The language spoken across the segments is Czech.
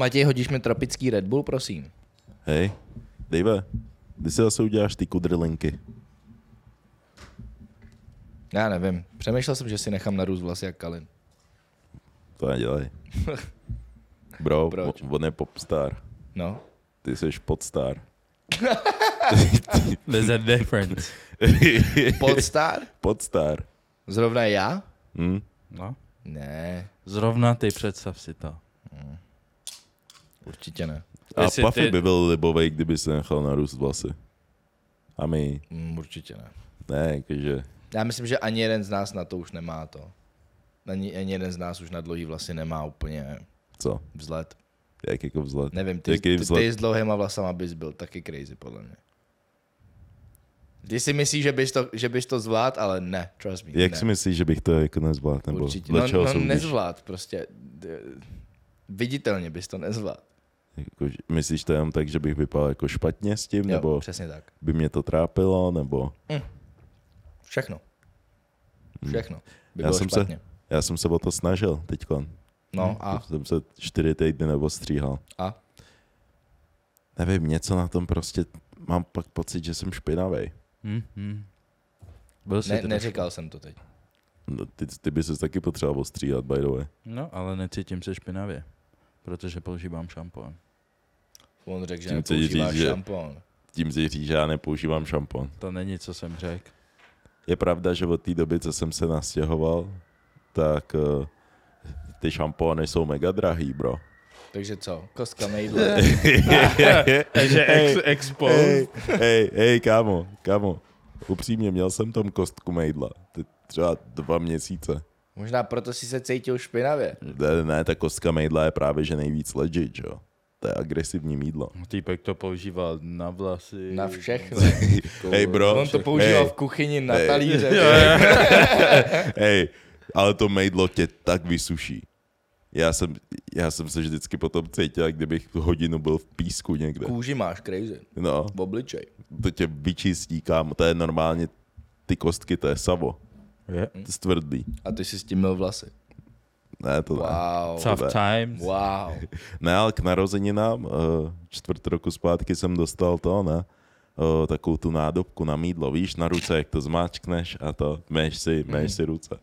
Matěj, hodíš mi tropický Red Bull, prosím. Hej, Dave, kdy si zase uděláš ty kudrlinky? Já nevím. Přemýšlel jsem, že si nechám narůst vlasy jak Kalin. To nedělej. Bro, Proč? on je popstar. No. Ty jsi podstar. There's a difference. Podstar? podstar. Zrovna já? Hm? No. Ne, Zrovna ty, představ si to. Určitě ne. A Jestli Puffy ty- by byl libovej, kdyby se nechal narůst vlasy. A my, Mm, určitě ne. ne, jakože, Já myslím, že ani jeden z nás na to už nemá to. Ani, ani jeden z nás už na dlouhý vlasy nemá úplně co? vzhled. Jak jako vzhled? Nevím, ty, Jaký ty, vzhled? ty s dlouhýma vlasama bys byl taky crazy, podle mě. Ty si myslíš, že bys to, že bys to zvlád, ale ne, trust me. Jak ne. si myslíš, že bych to jako nezvládl? Nebo Určitě. No, no soudíš? nezvlád, prostě. Viditelně bys to nezvlád. Jako, myslíš to jenom tak, že bych vypadal jako špatně s tím, Jo, nebo přesně tak. by mě to trápilo, nebo... Všechno. Všechno. By Já bylo jsem se- špatně. Já jsem se o to snažil teďkon. No a, Jsem se čtyři týdny nebo stříhal. a? Nevím, něco na tom prostě... Mám pak pocit, že jsem špinavý. Hm, hm. Byl jsi Ne, neříkal jsem to teď. No, ty, ty by se taky potřeboval ostříhat, by the way. No, ale necítím se špinavě, protože používám šampon. On řekl, že Tím nepoužívá říct, že- šampon. Tím si říct, že já nepoužívám šampon. To není, co jsem řekl. Je pravda, že od té doby, co jsem se nastěhoval, tak uh, ty šampóny jsou mega drahý, bro. Takže co? Kostka mejdle. Takže ex, expose. hej, hej, hej, kámo, kámo. Upřímně, měl jsem tam kostku mejdla. Třeba dva měsíce. Možná proto si se cítil špinavě. Ne, ne, ta kostka mejdla je právě že nejvíc legit, jo. To je agresivní mídlo. Týpek to používal na vlasy. Na všechno. Hej, bro. On to používal Hej. v kuchyni na Hej. talíře. Hej, ale to mejdlo tě tak vysuší. Já jsem, já jsem se vždycky potom cítil, jak kdybych hodinu byl v písku někde. Kůži máš crazy. No, V obličej. to tě vyčistí, kámo. To je normálně, ty kostky, to je savo. Je. To je stvrdlý. A ty si s tím mil vlasy. Ne, to ne. Wow. Tough ne. times. Wow. Ne, ale k narozeninám uh, čtvrt roku zpátky jsem dostal to, ne? Uh, takovou tu nádobku na mídlo, víš, na ruce, jak to zmáčkneš a to, méš si, méš si ruce.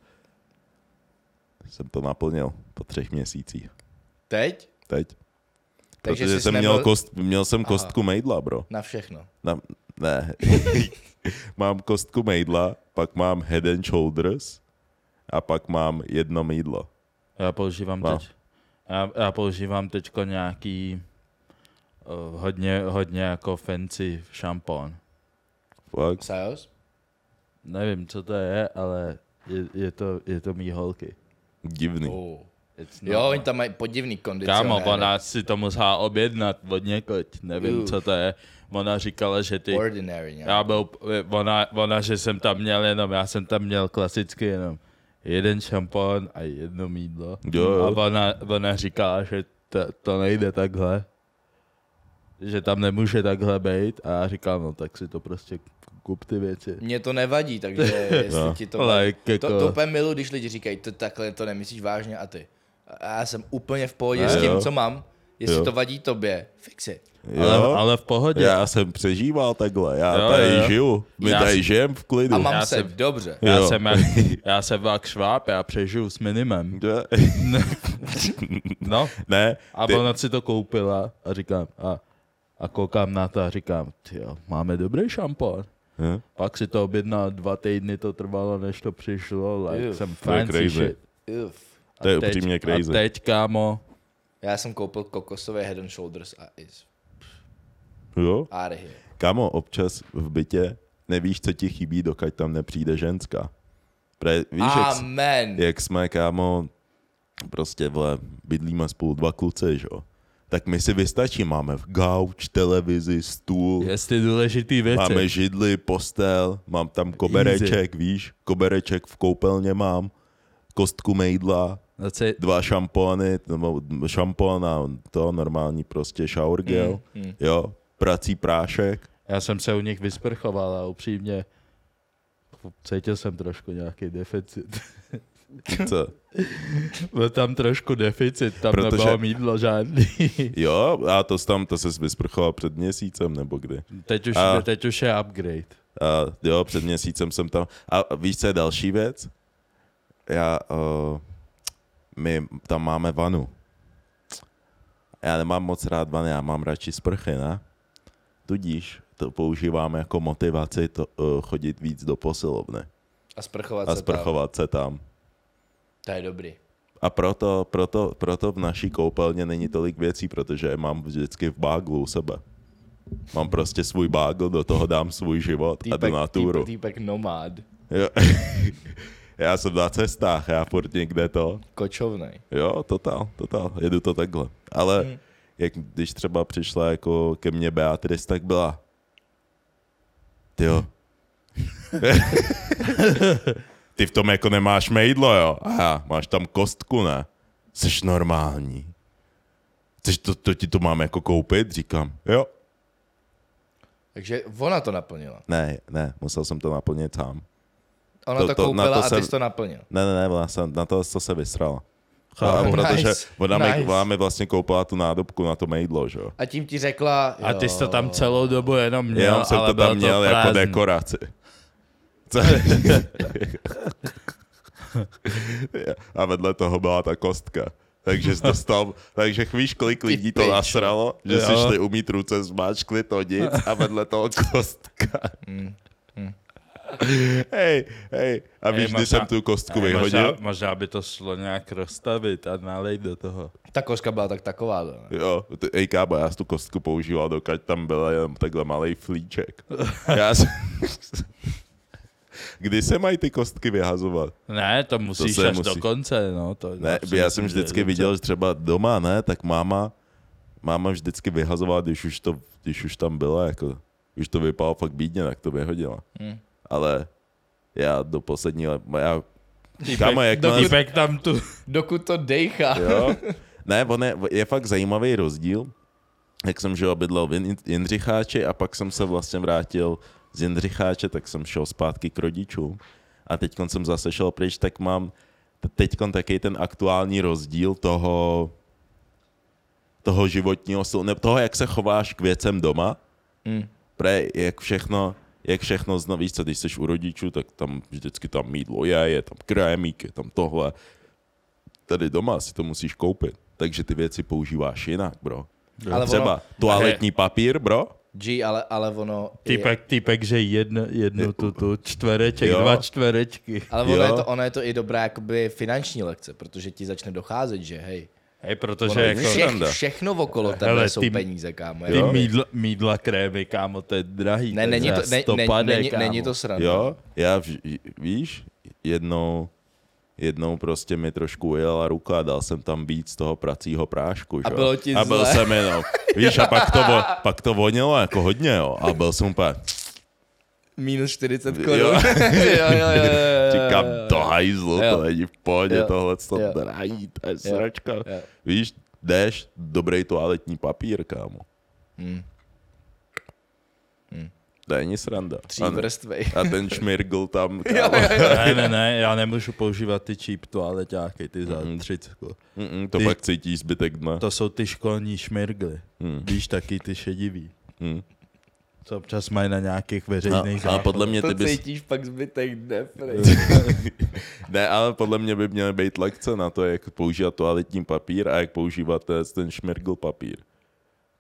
Jsem to naplnil po třech měsících. Teď? Teď. Takže Protože jsi jsem nebyl- měl, kost, měl jsem Aha. kostku mejdla, bro. Na všechno. Na, ne. mám kostku mejdla, pak mám head and shoulders a pak mám jedno mídlo. Já používám No. teď. Já, já používám teďko nějaký uh, hodně, hodně jako fancy šampon. Fakt? Sajos? Nevím, co to je, ale je, je, to, je to mý holky. Divný. Oh. It's not Jo, oni tam mají podivný kondicionéry. Kámo, ona si to musela objednat od někoť, nevím, Uf. co to je. Ona říkala, že ty... Ordinary nějak. Já byl, ona, ona, že jsem tam měl jenom, já jsem tam měl klasicky jenom jeden šampon a jedno mídlo. Jo. A ona, ona říkala, že to, to nejde takhle. Že tam nemůže takhle být. A já říkám, no tak si to prostě kup ty věci. Mně to nevadí, takže jestli No. ti to. Like, jako, To, to úplně milu, když lidi říkají, to takhle to nemyslíš vážně a ty. A já jsem úplně v pohodě Ne, s tím, jo. co mám. Jestli Jo. to vadí tobě, fix it. ale, Jo? ale v pohodě. Já jsem přežíval takhle, já Jo, tady jo. žiju, my Já tady si- žijem v klidu. A mám Já se jsem- dobře. Já Jo. jsem, jak, já jsem jak šváb, já přežiju s minimem. No, ne, a ty, ona si to koupila a říkám, a, a koukám na to a říkám, jo, máme dobrý šampon. Hm? Pak si to objednal, dva týdny to trvalo, než to přišlo, like Uf, some to je fancy crazy. shit. Uf. A To je teď- upřímně crazy. A teď, kámo, Já jsem koupil kokosové head and shoulders a is jo? here. Kámo, občas v bytě nevíš, co ti chybí, dokud tam nepřijde ženská. Pre, víš, jak, Amen. jak jsme, kámo, prostě, vole, bydlíme spolu dva kluci, že jo? Tak my si vystačí, máme gauč, televizi, stůl, jestli důležitý věci. máme židli, postel, mám tam kobereček, víš, kobereček v koupelně mám, kostku mejdla, Dva šampóny, nebo šampón a to normální prostě shower gel, Mm, mm. jo, prací prášek, Já jsem se u nich vysprchoval a upřímně cítil jsem trošku nějaký deficit. Co? Byl tam trošku deficit, tam Protože- nebylo mídlo žádný. Jo, a to tam, to se vysprchoval před měsícem, nebo kdy? Teď už, A- teď už je upgrade. A jo, před měsícem jsem tam. A víš, co je další věc? Já, uh, my tam máme vanu. Já nemám moc rád vany, já mám radši sprchy, ne? Tudíž to používám jako motivaci to, uh, chodit víc do posilovny A sprchovat a se sprchovat se tam. tam. To je dobrý. A proto, proto, proto v naší koupelně není tolik věcí, protože je mám vždycky v báglu u sebe. Mám prostě svůj bágl, do toho dám svůj život a jdu na túru. týpek, týpek nomád. Jo. já jsem na cestách, já furt někde to. Kočovnej. Jo, totál, totál, jedu to takhle. Ale Hmm. jak když třeba přišla jako ke mně Beatrice, tak byla Tyjo. Ty v tom jako nemáš mejdlo, jo? Aha, máš tam kostku, ne? Jsi normální. Chceš to, to ti to mám jako koupit? Říkám, jo. Takže ona to naplnila. Ne, ne, musel jsem to naplnit sám. Ona To- to, to- to na koupila to a ty jsem- jsi to naplnil. Ne, ne, ne, ona se, na to, to se vysrala. A, Chápu. protože Nice, ona, mi, nice. ona mi vlastně koupila tu nádobku na to mejdlo, že jo? A tím ti řekla... A ty jsi to tam jo. celou dobu jenom měl, Jenom jsem ale to tam měl to jako dekoraci. Co? a vedle toho byla ta kostka. Takže jsi dostal, takže víš, kolik lidí to nasralo, že si Jo. šli umít ruce, zmáčkli to nic a vedle toho kostka. Mm. Hej, hej, a víš, Hej, kdy možná- jsem tu kostku Ne, vyhodil? Možná, možná by to šlo nějak rozstavit a nalejt do toho. Ta koska byla tak taková. Ne? Jo, t- ej kámo, já jsem tu kostku používal, dokud tam byl jenom takhle malý flíček. Já jsem... Kdy se mají ty kostky vyhazovat? Ne, to musíš se až musí. do konce, no. To, Ne, já jsem vždycky viděl, že třeba doma, ne, tak máma, máma vždycky vyhazovala, když už, to, když už tam byla, jako, už to vypadalo fakt bídně, tak to vyhodila. Hm. Ale já do poslední let, já, Týpek, kámo, jak dokud- týpek tam tu... Dokud to dejchá. jo, ne, on je, je fakt zajímavý rozdíl, jak jsem žil bydlel v Jin- Jindřicháči a pak jsem se vlastně vrátil z Jindřicháče, tak jsem šel zpátky k rodičům a teď jsem zase šel pryč, tak mám teď taky ten aktuální rozdíl toho toho životního stylu, ne, toho, jak se chováš k věcem doma, Hm. pre, jak všechno, jak všechno zna, víš co, když jsi u rodičů, tak tam vždycky tam mídlo je, je tam krémík, je tam tohle. Tady doma si to musíš koupit, takže ty věci používáš jinak, bro. Ale Třeba ono, toaletní papír, bro, G, ale, ale ono... Týpek, týpek, že jedno, jednu Je- tu, tu čtvereček, Jo. dva čtverečky. Ale ono Jo. je, to, ono je to i dobrá jakoby finanční lekce, protože ti začne docházet, že hej, Hej, protože ono, jako... všech, všechno okolo tebe Hele, jsou ty- peníze, kámo. Ty jo? mídla, mídla krémy, kámo, to je drahý. Ne, je není to, ne, 100 ne, není, kámo. není to sranda. jo, já, vž- víš, jednou, jednou prostě mi trošku ujela ruka a dal jsem tam víc toho pracího prášku, A že jo? bylo ti A byl zle. jsem jenom, víš, a pak to, pak to vonilo jako hodně, jo, a byl jsem úplně, Minus 40 Jo. korun. jo, jo, jo, jo, jo, Říkám, to hajzlu, Jo. to není v pohodě, Jo. tohle to drahý, to je sračka. Jo. Víš, jdeš, dobrý toaletní papír, kámo. Hm. To není sranda. Tří A, vrstvej. a ten šmirgl tam, Jo, jo, jo. Ne, ne, ne, já nemůžu používat ty cheap toaleťáky, ty za Mm. 30. Mm-mm, to Ty- pak cítíš zbytek dne. To jsou ty školní šmirgly. Hmm. Víš, taky ty šedivý. Hmm. Co občas mají na nějakých A, veřejných a podle mě To ty bys... cítíš pak zbytek dne. Ne, ale podle mě by měly být lekce na to, jak používat toaletní papír a jak používat ten- ten šmirgl papír.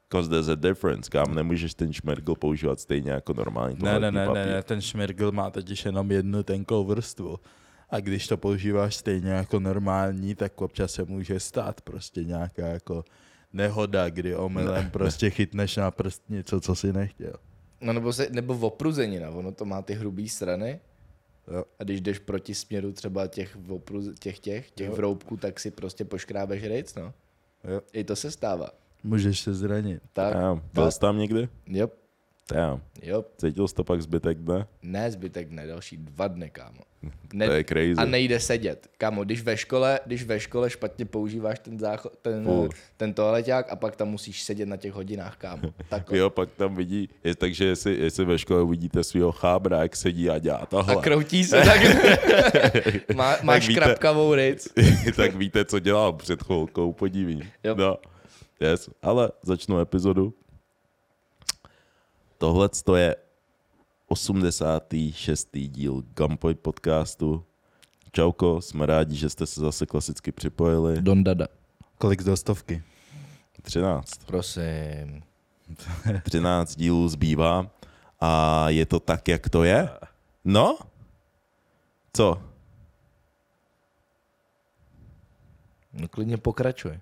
Because there's a difference, kam nemůžeš ten šmirgl používat stejně jako normální Ne, toaletní ne, ne, papír. ne, ne, ten šmirgl má totiž jenom jednu tenkou vrstvu. A když to používáš stejně jako normální, tak občas se může stát prostě nějaká jako nehoda, kdy omylem prostě chytneš na prst něco, co si nechtěl. No nebo, se, nebo opruzenina, ono to má ty hrubý strany. Jo. A když jdeš proti směru třeba těch, opruz, těch, těch, těch Jo. vroubků, tak si prostě poškrábeš rejc, no. Jo. I to se stává. Můžeš se zranit. Tak, A, byl jsi tam někdy? yep. Damn. Jo, Cítil jsi to pak zbytek dne? ne zbytek dne, další dva dny, kámo. To je crazy. A nejde sedět. Kámo, když ve škole, když ve škole špatně používáš ten, záchod, ten, Furt. ten toaleťák a pak tam musíš sedět na těch hodinách, kámo. Takhle. Jo, pak tam vidí, je, takže jestli, jestli ve škole uvidíte svého chábra, jak sedí a dělá tohle, A kroutí se tak. Má, máš víte- krapkavou ric. tak víte, co dělal před chvilkou, podívej. Jo. No, yes. Ale začnu epizodu. Tohle je 86. díl Gunpoy podcastu. Čauko, jsme rádi, že jste se zase klasicky připojili. Don Dada. Kolik do stovky? 13. Prosím. 13 dílů zbývá a je to tak, jak to je? No? Co? No klidně pokračuj.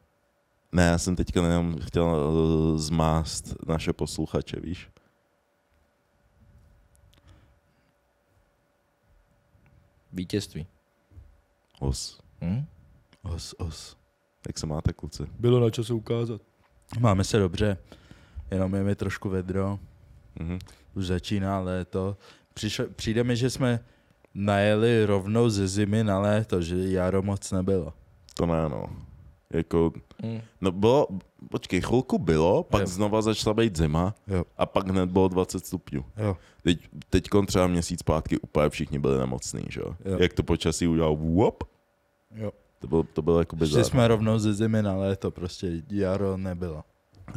Ne, já jsem teďka jenom chtěl uh, zmást naše posluchače, víš? Vítězství. Os. Hm? Os, os. Jak se máte, kluci? Bylo na čase ukázat. Máme se dobře, jenom je mi trošku vedro, Mhm. už začíná léto. Přišlo, přijde mi, že jsme najeli rovnou ze zimy na léto, že jaro moc nebylo. To ne, no. Jako, Hm. no bylo, počkej, chvilku bylo, pak Jo. znova začala být zima Jo. a pak hned bylo 20 stupňů. Jo. Teď, teď třeba měsíc zpátky úplně všichni byli nemocní, že jo? Jak to počasí udělal, whoop, jo. to bylo, to bylo jako Šli bizar. jsme rovnou ze zimy na léto, prostě jaro nebylo.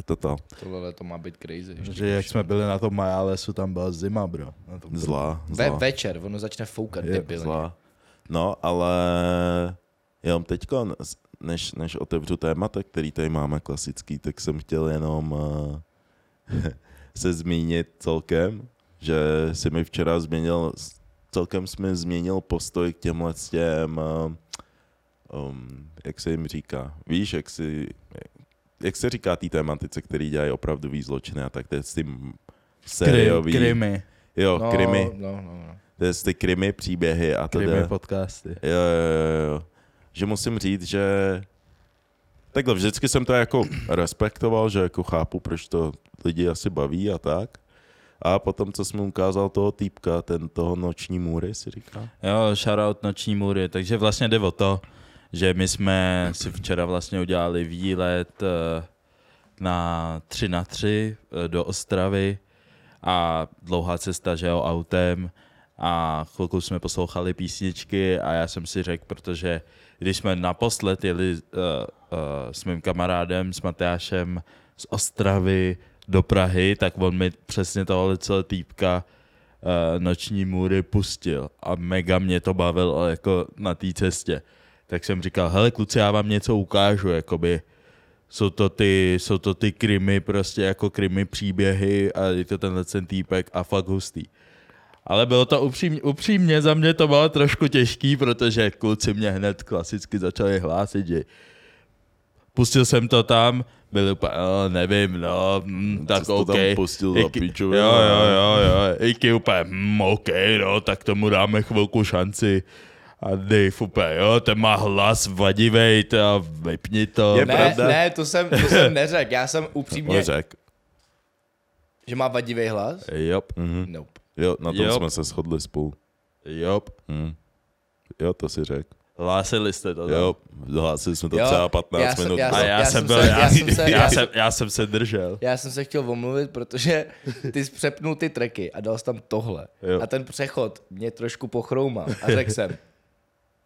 To to, Tohle to má být crazy. ještě. Že jak jsme byli na tom Majálesu, tam byla zima, bro. Na tom zlá, Ve, zlá. večer, ono začne foukat Je, debilně. Zlá. No, ale jenom teďko, než, než otevřu témata, který tady máme klasický, tak jsem chtěl jenom uh, se zmínit celkem, že si mi včera změnil, celkem jsi mi změnil postoj k těmhle s těm, uh, um, jak se jim říká, víš, jak si, jak se říká té tématice, který dělají opravdový zločiny a tak, to je s tím sériový, Krimi, jo, No, krimi, No, no, no. to je ty krimi příběhy a to krimi podcasty. Jo, jo, jo, jo. Že musím říct, že takhle vždycky jsem to jako respektoval, že jako chápu, proč to lidi asi baví a tak. A potom, co jsem mu ukázal toho týpka, ten toho noční můry, si říká. Jo, shoutout Noční můry, takže vlastně jde o to, že my jsme si včera vlastně udělali výlet eh, na 3 na 3 eh, do Ostravy a dlouhá cesta, že jo, autem a chvilku jsme poslouchali písničky a já jsem si řekl, protože když jsme naposled jeli uh, uh, s mým kamarádem, s Matyášem z Ostravy do Prahy, tak on mi přesně tohle celé týpka uh, noční můry pustil a mega mě to bavilo jako na té cestě. Tak jsem říkal, hele kluci, já vám něco ukážu, jakoby jsou to ty, jsou to ty krimi, prostě jako krimi příběhy a je to tenhle ten týpek a fakt hustý. Ale bylo to upřímně, upřímně, za mě to bylo trošku těžký, protože kluci mě hned klasicky začali hlásit, že pustil jsem to tam, byl úplně, oh, nevím, no, mm, tak jsi to tam OK. pustil za Iky- piču, jo, jo. jo, jo, jo, Iky úplně, hm, OK, no, tak tomu dáme chvilku šanci. A Dave úplně, jo, ten má hlas vadivej, to a vypni to. Je Ne, pravda? ne, to jsem, to jsem neřekl. Já jsem upřímně, On řek. že má vadivý hlas? Jop, Mhm. Nope. Jo, na tom Jo. jsme se shodli spolu. jop, Mhm. Jo, to si řek. hlásili jste to. Jo, dohlásili jsme to Jo, třeba 15 já jsem- minut. já A za- já, já jsem jsem byl, se- já, jsem se- já, jsem, já jsem se držel. Já jsem se chtěl omluvit, protože ty jsi přepnul ty tracky a dal jsi tam tohle. Jo. A ten přechod mě trošku pochroumal. A řekl jsem,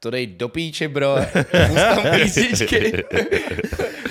to dej do píči, bro, tam písničky.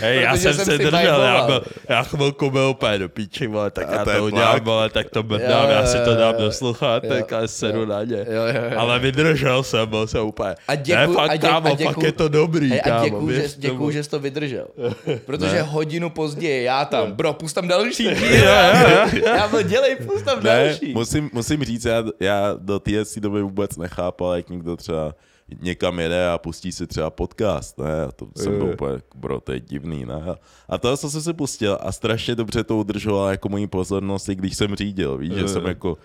Hej, já jsem, jsem se držel, já, byl, já chvilku byl úplně do píči, vole, tak A já to udělám, vole, tak to brdám, já si to dám do sluchátek Jo, a sedu na ně. Jo, jo, jo. Ale vydržel jsem, byl jsem úplně, A děkuj- ne, fakt, a dě- kámo, a děkuj- fakt je to dobrý, Hej, a kámo, děkuju, že, děkuju, že jsi to vydržel. Protože hodinu později já tam, bro, pust tam další. já byl dělej, pust tam Ne, další. musím, musím říct, já, já do té doby vůbec nechápal, jak někdo třeba někam jede a pustí si třeba podcast, ne, a to jsem byl úplně, jako, bro, to je divný, ne, a to jsem si pustil a strašně dobře to udržovala jako moji pozornost, i když jsem řídil, víš, že jsem jako,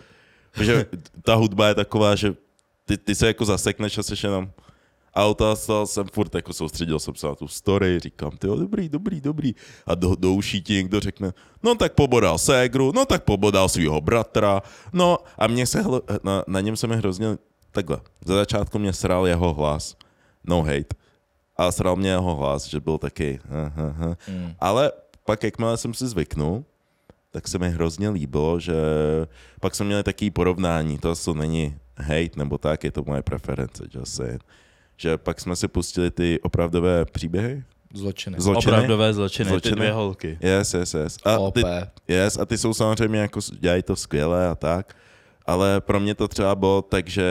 že ta hudba je taková, že ty, ty se jako zasekneš a jsi jenom, A toho jsem furt jako soustředil jsem se na tu story, říkám, ty dobrý, dobrý, dobrý. A do, do uší ti někdo řekne, no tak pobodal ségru, no tak pobodal svého bratra, no a mě se, na, na něm se mi hrozně, takhle, za začátku mě sral jeho hlas, no hate, a sral mě jeho hlas, že byl taky, uh, uh, uh. Mm. ale pak jakmile jsem si zvyknul, tak se mi hrozně líbilo, že pak jsme měli takové porovnání, to co není hate nebo tak, je to moje preference, just saying. Že pak jsme si pustili ty opravdové příběhy. Zločiny. Zločiny. Opravdové zločiny, Zločiny. ty dvě holky. Yes, yes, yes. A ty, yes, a ty jsou samozřejmě jako, dělají to skvěle a tak, ale pro mě to třeba bylo tak, že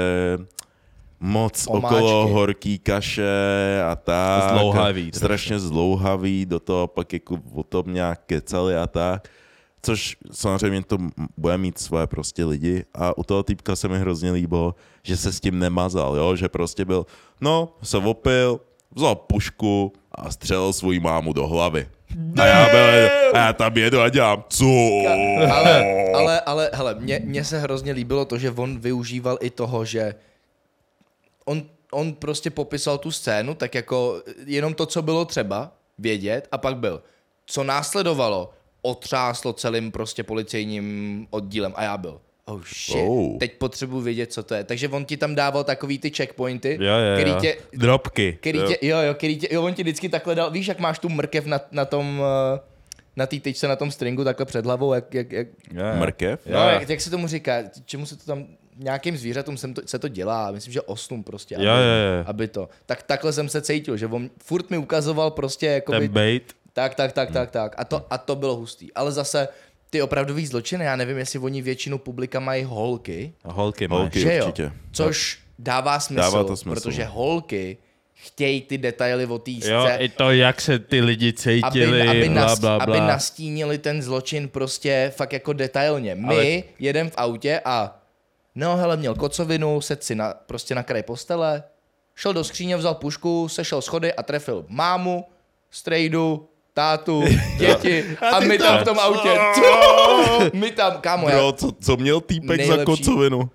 moc Omáčky. okolo horký kaše a tak. Zdlouhavý a Strašně zdlouhavý, do toho pak jako o tom nějak kecali a tak. Což samozřejmě to bude mít svoje prostě lidi a u toho týpka se mi hrozně líbilo, že se s tím nemazal, jo? že prostě byl, no, se opil, vzal pušku a střelil svou mámu do hlavy. A já, byl, a já tam jedu a dělám, co? Ale, ale, ale, hele, mně, mně se hrozně líbilo to, že on využíval i toho, že on, on prostě popisal tu scénu, tak jako jenom to, co bylo třeba vědět a pak byl. Co následovalo, otřáslo celým prostě policejním oddílem a já byl. Oh shit, Oh. teď potřebuji vědět, co to je. Takže on ti tam dával takový ty checkpointy, Jo, jo, který jo. tě, Dropky. který Jo. tě, jo, jo, který tě, jo, on ti vždycky takhle dal, víš, jak máš tu mrkev na, na tom, eh, na té tyčce, na tom stringu, takhle před hlavou, jak, jak, jak jo. Mrkev? No, jak, jak se tomu říká, čemu se to tam, nějakým zvířatům jsem to, se to dělá, myslím, že oslům prostě, aby, Jo, jo, jo. aby to. Tak takhle jsem se cítil, že on furt mi ukazoval prostě, jakoby, Ten bait. tak, tak, Hmm. tak, tak, tak. A to, a to bylo hustý. Ale zase ty opravdový zločiny, já nevím, jestli oni většinu publika mají holky, Holky máš. Holky. že jo? určitě. Což dává smysl, Dává to smysl. protože holky chtějí ty detaily o té Jo, scéně, i to, jak se ty lidi cítili, aby, aby, bla, nas, bla, aby bla. nastínili ten zločin prostě fakt jako detailně. My Ale- Ale... jedem v autě a no hele, měl kocovinu, sedl si na, prostě na kraj postele, šel do skříně, vzal pušku, sešel schody a trefil mámu, strejdu, tátu, děti a, my tam v tom autě. my tam, kámo, Bro, co, co měl týpek za kocovinu?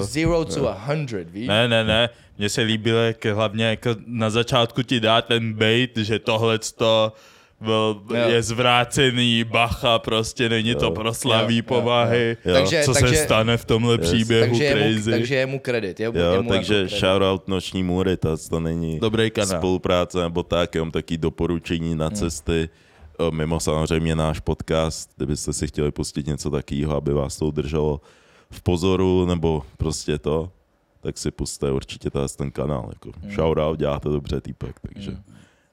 Zero to a hundred, víš? Ne, ne, ne. Mně se líbilo, jak hlavně jako na začátku ti dá ten bait, že tohle to. Je zvrácený, bacha, prostě není to pro slaví Jo, jo, povahy. jo. Takže- Co takže- se stane v tomhle příběhu, takže, je mu, crazy. takže je mu kredit. Je, mu- je Jo, mu takže jako kredit. shoutout Noční můry, to, to není Dobrý kanál. spolupráce nebo tak, jenom taky doporučení na cesty. O, Mimo samozřejmě náš podcast, kdybyste si chtěli pustit něco takového, aby vás to udrželo v pozoru, nebo prostě to, tak si puste určitě tady ten kanál. Jako shoutout, děláte dobře týpek, takže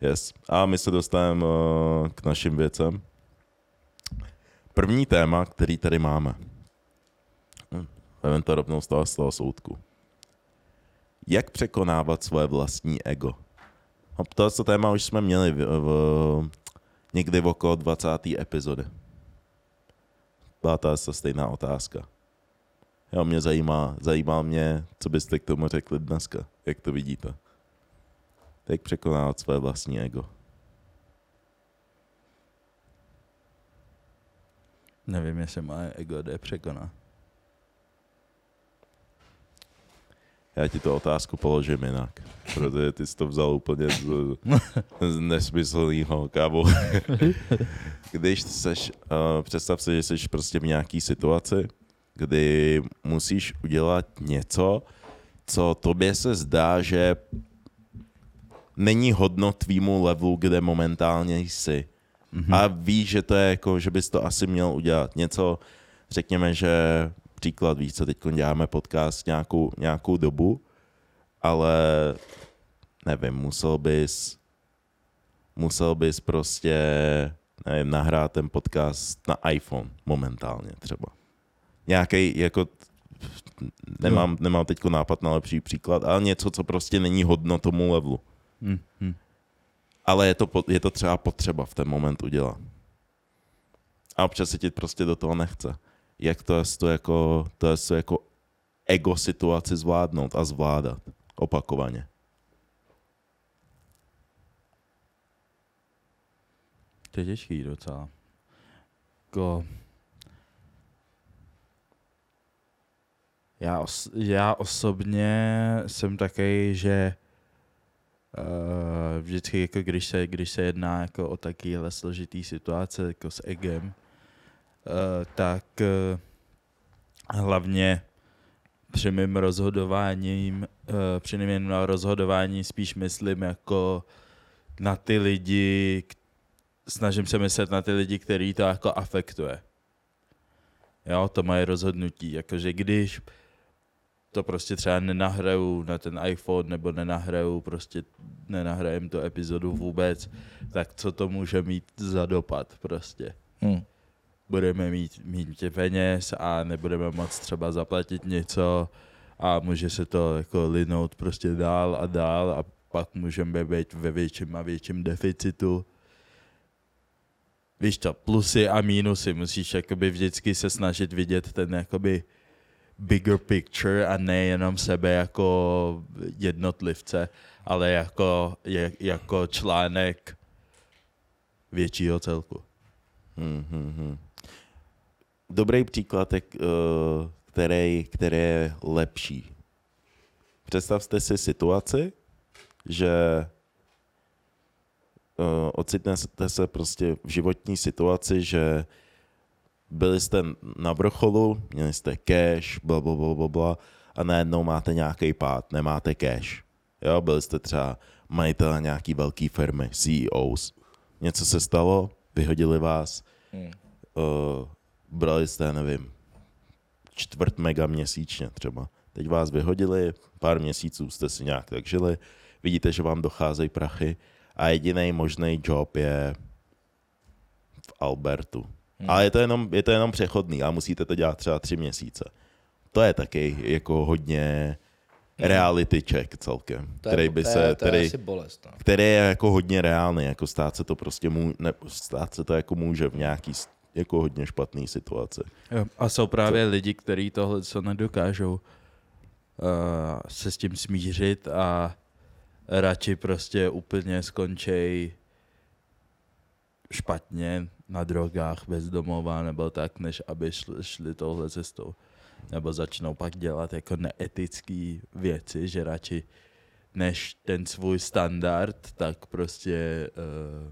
yes. A my se dostaneme uh, k našim věcem. První téma, který tady máme. Hm, Vem to rovnou z toho, z toho soudku. Jak překonávat svoje vlastní ego? No, tohle téma už jsme měli v, v, někdy v okolo 20. epizody. Byla to asi stejná otázka. Jo, mě zajímá, zajímá mě, co byste k tomu řekli dneska, jak to vidíte. Jak překonávat své vlastní ego. Nevím, jestli moje ego jde překonat. Já ti tu otázku položím jinak, protože ty jsi to vzal úplně z, z nesmyslného kávu. Když seš, uh, představ si, že jsi prostě v nějaký situaci, kdy musíš udělat něco, co tobě se zdá, že není hodno tvýmu levelu, kde momentálně jsi. Mm-hmm. A víš, že to je jako, že bys to asi měl udělat. Něco, řekněme, že příklad, víš, co teď děláme podcast nějakou, nějakou dobu, ale nevím, musel bys musel bys prostě nevím, nahrát ten podcast na iPhone momentálně třeba. Nějaký jako nemám, nemám teď nápad na lepší příklad, ale něco, co prostě není hodno tomu levelu. Hm, hm. Ale je to, je to třeba potřeba v ten moment udělat. A občas se ti prostě do toho nechce. Jak to je to jako, to je to jako ego situaci zvládnout a zvládat opakovaně. To je těžký docela. Jako... Já, os- já osobně jsem takový, že Uh, vždycky, jako když, se, když se jedná jako o takovéhle složitý situace, jako s egem, uh, tak uh, hlavně při mým rozhodováním, při mým rozhodování spíš myslím jako na ty lidi, snažím se myslet na ty lidi, který to jako afektuje. Jo, to moje rozhodnutí, jakože když to prostě třeba nenahraju na ten iPhone nebo nenahraju, prostě nenahrajem tu epizodu vůbec, tak co to může mít za dopad prostě. Hm. Budeme mít mít peněz a nebudeme moc třeba zaplatit něco a může se to jako linout prostě dál a dál a pak můžeme být ve větším a větším deficitu. Víš to, plusy a mínusy, musíš jakoby vždycky se snažit vidět ten jakoby bigger picture a nejenom sebe jako jednotlivce, ale jako, je, jako článek většího celku. Hmm, hmm, hmm. Dobrý příklad, jak, uh, který, který je lepší. Představte si situaci, že uh, ocitnete se prostě v životní situaci, že byli jste na vrcholu, měli jste cash, bla, bla, bla, bla, bla, a najednou máte nějaký pád, nemáte cash. Jo, byli jste třeba majitel nějaký velký firmy, CEOs. Něco se stalo, vyhodili vás, Hm. uh, brali jste, nevím, čtvrt mega měsíčně třeba. Teď vás vyhodili, pár měsíců jste si nějak tak žili, vidíte, že vám docházejí prachy a jediný možný job je v Albertu. Hmm. Ale je to, jenom, je to jenom přechodný a musíte to dělat třeba tři měsíce. To je taky jako hodně reality check celkem, Hmm. To je, který by to se, je, to je který, asi bolest. No. který je jako hodně reálný, jako stát se to prostě mů, ne, stát se to jako může v nějaký jako hodně špatný situaci. A jsou právě lidi, kteří tohle co nedokážou uh, se s tím smířit a radši prostě úplně skončej špatně na drogách bezdomová nebo tak, než aby šli, šli touhle cestou. Nebo začnou pak dělat jako neetické věci, že radši než ten svůj standard, tak prostě uh,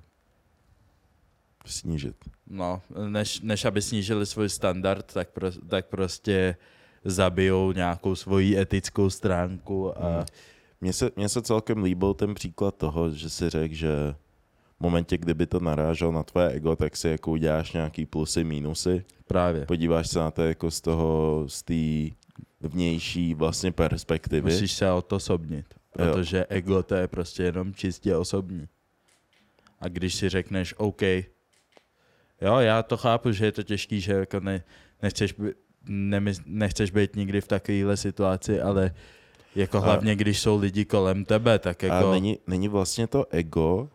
Snížit. No, než, než aby snížili svůj standard, tak, pro, tak prostě zabijou nějakou svoji etickou stránku a Hmm. Mně se, mně se celkem líbil ten příklad toho, že si řekl, že momentě, kdyby to narážel na tvoje ego, tak si jako uděláš nějaký plusy, mínusy. právě. Podíváš se na to jako z toho, z té vnější vlastně perspektivy. Musíš se o to sobnit, protože ego to je prostě jenom čistě osobní. A když si řekneš OK, jo, já to chápu, že je to těžký, že jako ne, nechceš, by, nechceš být nikdy v takovéhle situaci, ale jako A- hlavně, když jsou lidi kolem tebe, tak A jako... není, není vlastně to ego,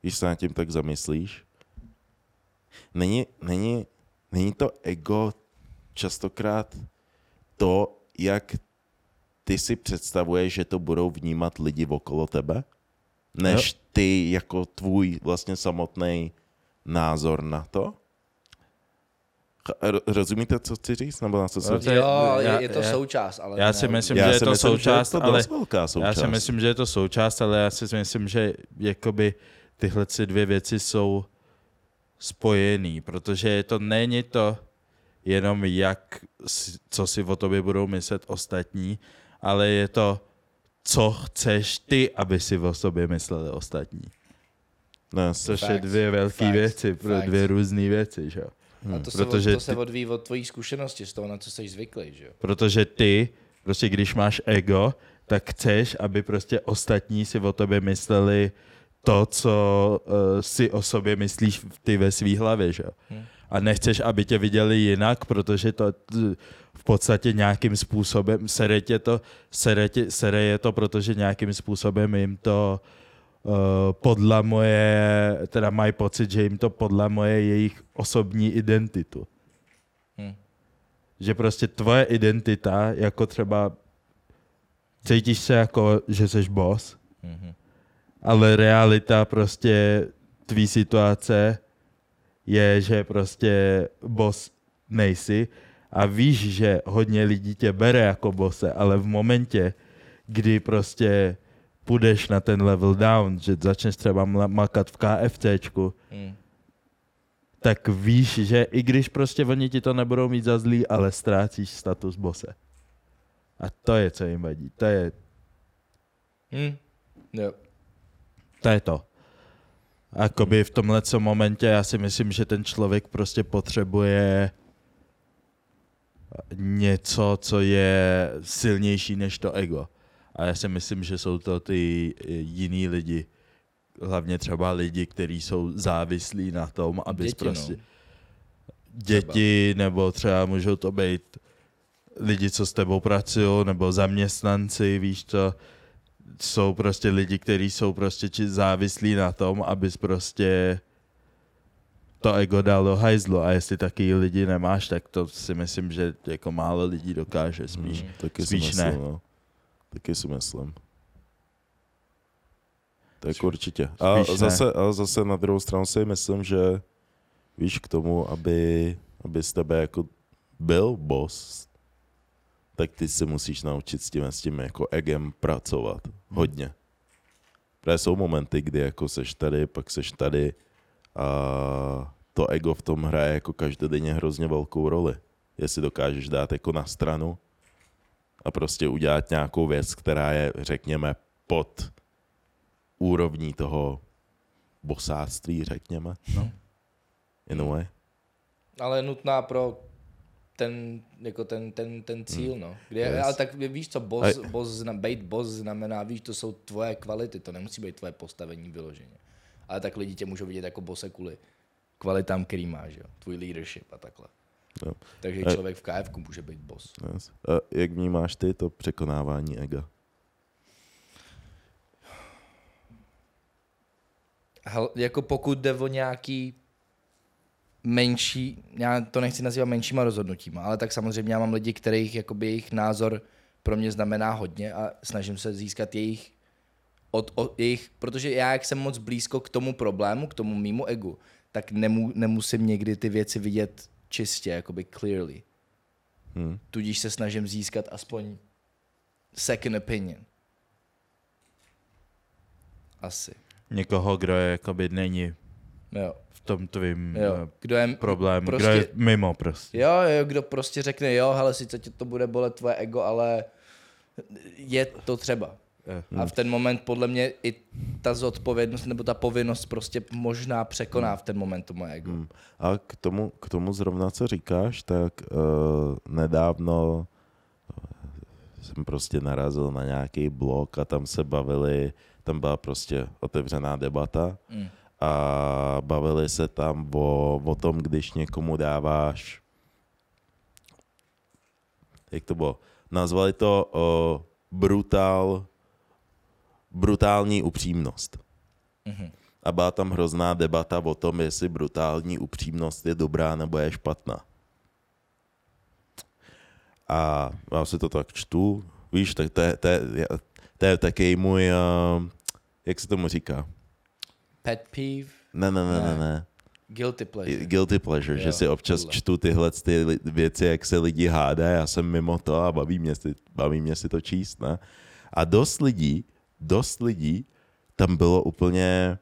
když se nad tím tak zamyslíš, není, není, není to ego častokrát to, jak ty si představuješ, že to budou vnímat lidi okolo tebe, než ty jako tvůj vlastně samotný názor na to? Rozumíte, co chci říct? Nebo na co se... No, to je- Jo, je, je to já- součást, ale já si ne- myslím, Já že je to myslím, součást, že je to ale velká součást. Já si myslím, že je to součást, ale já si myslím, že jakoby tyhle si dvě věci jsou spojený, protože je to není to jenom jak, co si o tobě budou myslet ostatní, ale je to, co chceš ty, aby si o sobě mysleli ostatní. No, Což je dvě velké věci, pro facts. dvě různé věci, že jo. A to, se, Protože od, to se ty- odvíjí od tvojí zkušenosti, z toho, na co jsi zvyklý, že jo? Protože ty, prostě když máš ego, tak chceš, aby prostě ostatní si o tobě mysleli to, co uh, si o sobě myslíš ty ve svý hlavě, že jo. Hm. A nechceš, aby tě viděli jinak, protože to t- v podstatě nějakým způsobem, sere, tě to, sere, tě, sere je to, protože nějakým způsobem jim to uh, podlamuje, teda mají pocit, že jim to podlamuje jejich osobní identitu Hm. že prostě tvoje identita, jako třeba cítíš se jako, že jsi boss, Mhm. Ale realita prostě tvý situace je, že prostě boss nejsi a víš, že hodně lidí tě bere jako bose, ale v momentě, kdy prostě půjdeš na ten level down, že začneš třeba makat v KFCčku, Hmm. tak víš, že i když prostě oni ti to nebudou mít za zlý, ale ztrácíš status bose. A to je, co jim vadí. To je, Hmm. Jo. To je to. A Jakoby v tomhle momentě já si myslím, že ten člověk prostě potřebuje něco, co je silnější než to ego. A já si myslím, že jsou to ty jiný lidi, hlavně třeba lidi, kteří jsou závislí na tom, aby Děti, prostě no. děti, nebo třeba můžou to být lidi, co s tebou pracují, nebo zaměstnanci, víš co, jsou prostě lidi, kteří jsou prostě či závislí na tom, abys prostě to ego dal do hajzlu a jestli taky lidi nemáš, tak to si myslím, že jako málo lidí dokáže spíš. Hmm, taky spíš si myslím, ne. no. Taky si myslím. Tak určitě. A spíš ne. zase, a zase na druhou stranu si myslím, že víš k tomu, aby, aby z tebe jako byl boss, tak ty se musíš naučit s tím, s tím jako egem pracovat. Hodně. Protože jsou momenty, kdy jako seš tady, pak seš tady a to ego v tom hraje jako každodenně hrozně velkou roli. Jestli dokážeš dát jako na stranu a prostě udělat nějakou věc, která je, řekněme, pod úrovní toho bosáctví, řekněme. No. In a way. Ale nutná pro ten, jako ten, ten, ten cíl, no. Kde, Yes. Ale tak víš co, boss, A- boss, být boss znamená, víš, to jsou tvoje kvality, to nemusí být tvoje postavení vyloženě. Ale tak lidi tě můžou vidět jako bose kvůli kvalitám, který máš, jo. Tvůj leadership a takhle. Jo. Takže A- člověk v KF může být boss. Yes. A jak vnímáš ty to překonávání ega? Jako pokud jde o nějaký menší, já to nechci nazývat menšíma rozhodnutíma, ale tak samozřejmě já mám lidi, kterých jakoby jejich názor pro mě znamená hodně a snažím se získat jejich, od, od jejich, protože já jak jsem moc blízko k tomu problému, k tomu mýmu egu, tak nemu, nemusím někdy ty věci vidět čistě, jakoby clearly. Hm. Tudíž se snažím získat aspoň second opinion. Asi. Někoho, kdo je jakoby není Jo. v tom tvým jo. eh, Kdo je, problému, prostě- kdo je mimo prostě. Jo, jo, kdo prostě řekne, jo, hele, sice tě to bude bolet tvoje ego, ale je to třeba. A v ten moment podle mě i ta zodpovědnost nebo ta povinnost prostě možná překoná v ten moment to moje ego. Hm. A k tomu, k tomu zrovna, co říkáš, tak uh, nedávno eh, jsem prostě narazil na nějaký blog a tam se bavili, tam byla prostě otevřená debata Mm. A bavili se tam o, o tom, když někomu dáváš, jak to bylo, nazvali to uh, brutál, brutální upřímnost. Mhm. A byla tam hrozná debata o tom, jestli brutální upřímnost je dobrá nebo je špatná. A já si to tak čtu, víš, tak to je, to je, to je taky můj, uh, jak se tomu říká? Pet peeve, Ne, ne, ne, ne, Ne. guilty pleasure. Guilty pleasure, Jo, že si občas tohle. čtu tyhle ty věci, jak se lidi hádá, já jsem mimo to a baví mě, si, baví mě si to číst, ne? A dost lidí, dost lidí tam bylo úplně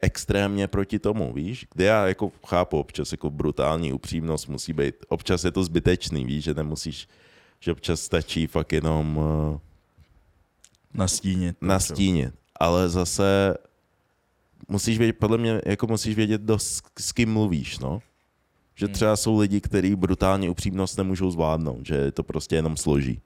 extrémně proti tomu, víš? Kde já jako chápu občas jako brutální upřímnost musí být, občas je to zbytečný, víš, že nemusíš, že občas stačí fakt jenom uh, Nastínit. nastínit. Ale zase musíš vědět, podle mě, jako musíš vědět, dost, s kým mluvíš, no. Že Hmm. třeba jsou lidi, kteří brutální upřímnost nemůžou zvládnout, že to prostě jenom složí.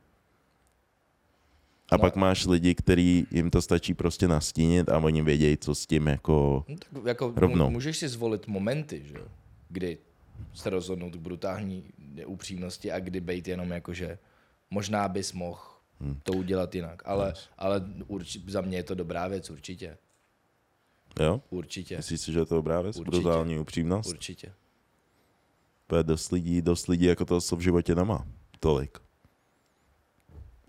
A No. pak máš lidi, který jim to stačí prostě nastínit a oni vědějí, co s tím jako... No, tak jako Rovnou. Můžeš si zvolit momenty, že? kdy se rozhodnout k brutální upřímnosti a kdy být jenom jako, že možná bys mohl Hmm. to udělat jinak. Ale, ale urči, za mě je to dobrá věc, určitě. Jo? Určitě. Myslíš si, že je to dobrá věc? Určitě. Brutální upřímnost? Určitě. Protože dost lidí, dost lidí jako to v životě nemá. Tolik.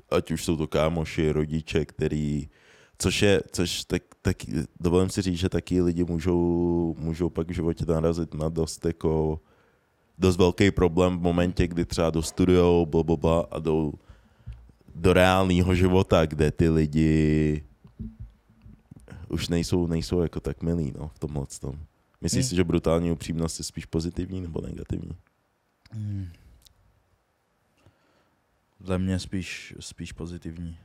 Ať už jsou to kámoši, rodiče, který... Což je, což tak, tak dovolím si říct, že taky lidi můžou, můžou pak v životě narazit na dost jako dost velký problém v momentě, kdy třeba dostudujou blablabla a jdou do reálného života, kde ty lidi už nejsou, nejsou jako tak milí, no, v tomhle tom. Myslíš Hmm. si, že brutální upřímnost je spíš pozitivní nebo negativní? Hmm. Za mě spíš, spíš pozitivní.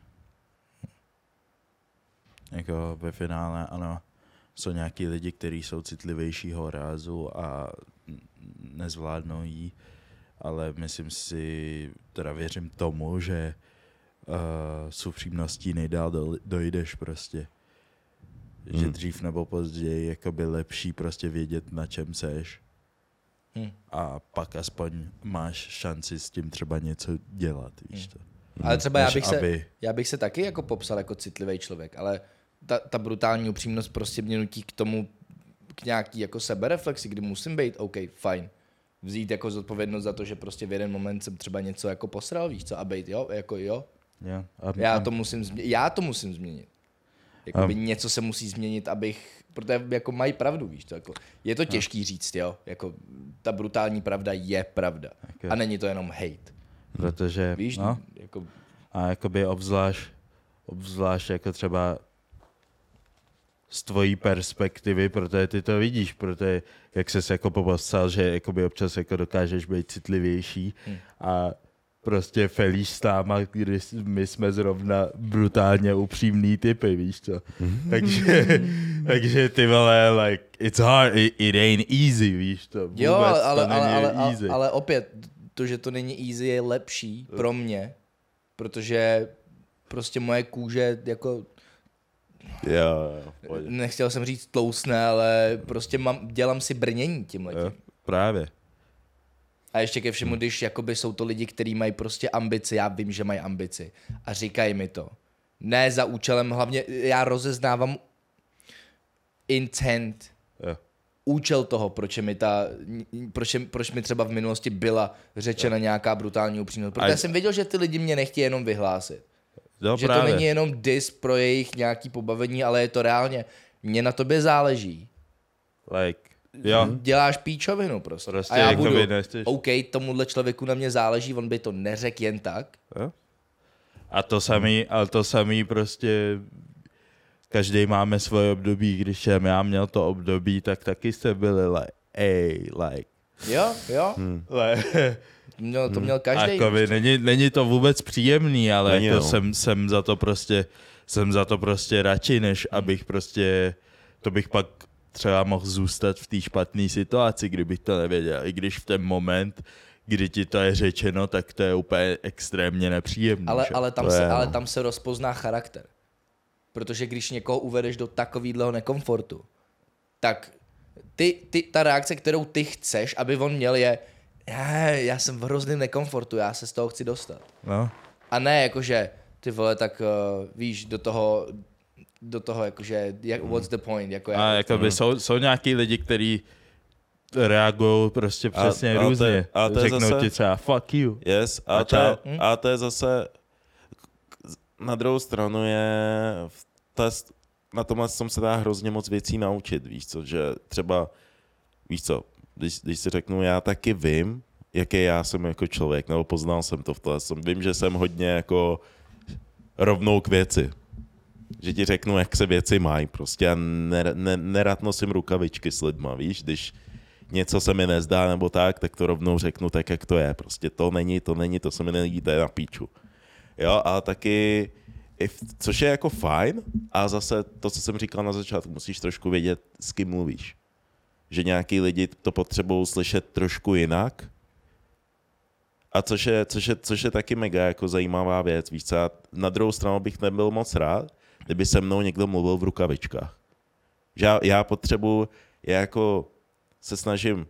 Jako ve finále, ano, jsou nějaký lidi, kteří jsou citlivějšího rázu a nezvládnou jí, ale myslím si, teda věřím tomu, že uh, s upřímností nejdál do, dojdeš prostě. Že Hmm. dřív nebo později jako by lepší prostě vědět, na čem seš Hm. a pak aspoň máš šanci s tím třeba něco dělat, víš to. Ale třeba já bych, se, aby- já bych se taky jako popsal jako citlivý člověk, ale ta, ta brutální upřímnost prostě mě nutí k tomu, k nějaký jako sebereflexi, kdy musím být OK, fajn. Vzít jako zodpovědnost za to, že prostě v jeden moment jsem třeba něco jako posral, víš co, a být jo, jako jo. A, Já to musím změnit, já to musím změnit. Jakoby něco se musí změnit, abych, protože jako mají pravdu, víš to, jako, je to těžký říct, jo, jako ta brutální pravda je pravda. Okay. A není to jenom hate, Protože, víš, no, jako, a jakoby obzvlášť, obzvlášť jako třeba z tvojí perspektivy, protože ty to vidíš, protože jak ses jako popsal, že jakoby občas jako dokážeš být citlivější Hmm. a prostě felíš s náma, když my jsme zrovna brutálně upřímný typy, víš co. takže, takže ty vole, like, it's hard, it, it ain't easy, víš to. Vůbec Jo, ale, ale, to ale, není ale, ale, easy. ale opět, to, že to není easy, je lepší pro mě, protože prostě moje kůže, jako, Jo, jo, nechtěl jsem říct tlousne, ale prostě mám, dělám si brnění tím Jo, právě. A ještě ke všemu, když jakoby jsou to lidi, kteří mají prostě ambici, já vím, že mají ambici a říkají mi to. Ne za účelem, hlavně já rozeznávám intent, Jo. účel toho, proč, mi ta, proč, proč mi třeba v minulosti byla řečena nějaká brutální upřímnost. Protože já jsem věděl, že ty lidi mě nechtějí jenom vyhlásit. Jo, že právě. to není jenom dis pro jejich nějaký pobavení, ale je to reálně, mně na tobě záleží. Like, jo, Děláš píčovinu prostě. Prostě a já budu, OK, tomuhle člověku na mě záleží, on by to neřekl jen tak. Jo? a to samý, ale to samý prostě každý máme svoje období, když jsem já měl to období, tak taky jste byli like, ej, like, Jo, jo, Hm. like měl, to měl každý. Jakoby, není, není to vůbec příjemný, ale Není, jako no. jsem, jsem za to prostě jsem za to prostě radši, než abych prostě to bych pak třeba mohl zůstat v té špatné situaci, kdybych to nevěděl. I když v ten moment, kdy ti to je řečeno, tak to je úplně extrémně nepříjemné. Ale, ale, tam To se, je, ale no. tam se rozpozná charakter. Protože když někoho uvedeš do takového nekomfortu, tak ty, ty, ta reakce, kterou ty chceš, aby on měl, je já, já jsem v hrozném nekomfortu, já se z toho chci dostat. No, A ne jakože, ty vole, tak uh, víš, do toho, do toho jakože, jak, what's the point, jako a já, jakoby jsou, jsou nějaký lidi, kteří reagují prostě A- přesně to je- různě. ale to je Řeknou zase- ti třeba fuck you. Yes, A a, to je, čau. Hm? a to je zase, na druhou stranu je, v test, na tomhle tom se dá hrozně moc věcí naučit, víš co, že třeba, víš co, když, když si řeknu, já taky vím, jaký já jsem jako člověk, nebo poznal jsem to v tom, vím, že jsem hodně jako rovnou k věci. Že ti řeknu, jak se věci mají, prostě a ner, ne, nerad nosím rukavičky s lidma, víš, když něco se mi nezdá nebo tak, tak to rovnou řeknu tak, jak to je. Prostě to není, to není, to se mi nelíbí, to je na píču. Jo, ale taky, což je jako fajn, a zase to, co jsem říkal na začátku, musíš trošku vědět, s kým mluvíš. Že nějaký lidi to potřebují slyšet trošku jinak, a což je, což, je, což je taky mega jako zajímavá věc, víš co, a na druhou stranu bych nebyl moc rád, kdyby se mnou někdo mluvil v rukavičkách. Že já, já potřebuji, já jako se snažím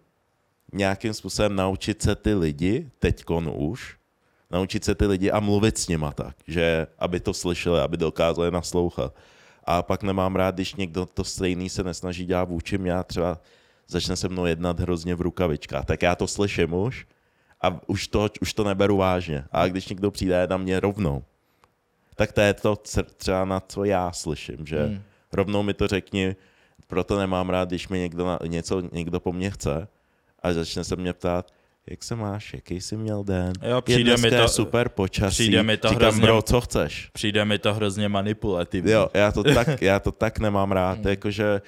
nějakým způsobem naučit se ty lidi, teďkon už, naučit se ty lidi a mluvit s nima tak, že aby to slyšeli, aby dokázali naslouchat. A pak nemám rád, když někdo to stejný se nesnaží dělat vůči mě třeba začne se mnou jednat hrozně v rukavičkách. Tak já to slyším už a už to, už to neberu vážně. A když někdo přijde na mě rovnou, tak to je to třeba na co já slyším, že Hmm. rovnou mi to řekni, proto nemám rád, když mi někdo na, něco někdo po mně chce a začne se mě ptát, jak se máš, jaký jsi měl den? Jo, je přijde mi dneska to- super počasí. přijde mi to Říkám, hrozně- bro, co chceš? Přijde mi to hrozně manipulativní. Jo, já to tak, já to tak nemám rád, jakože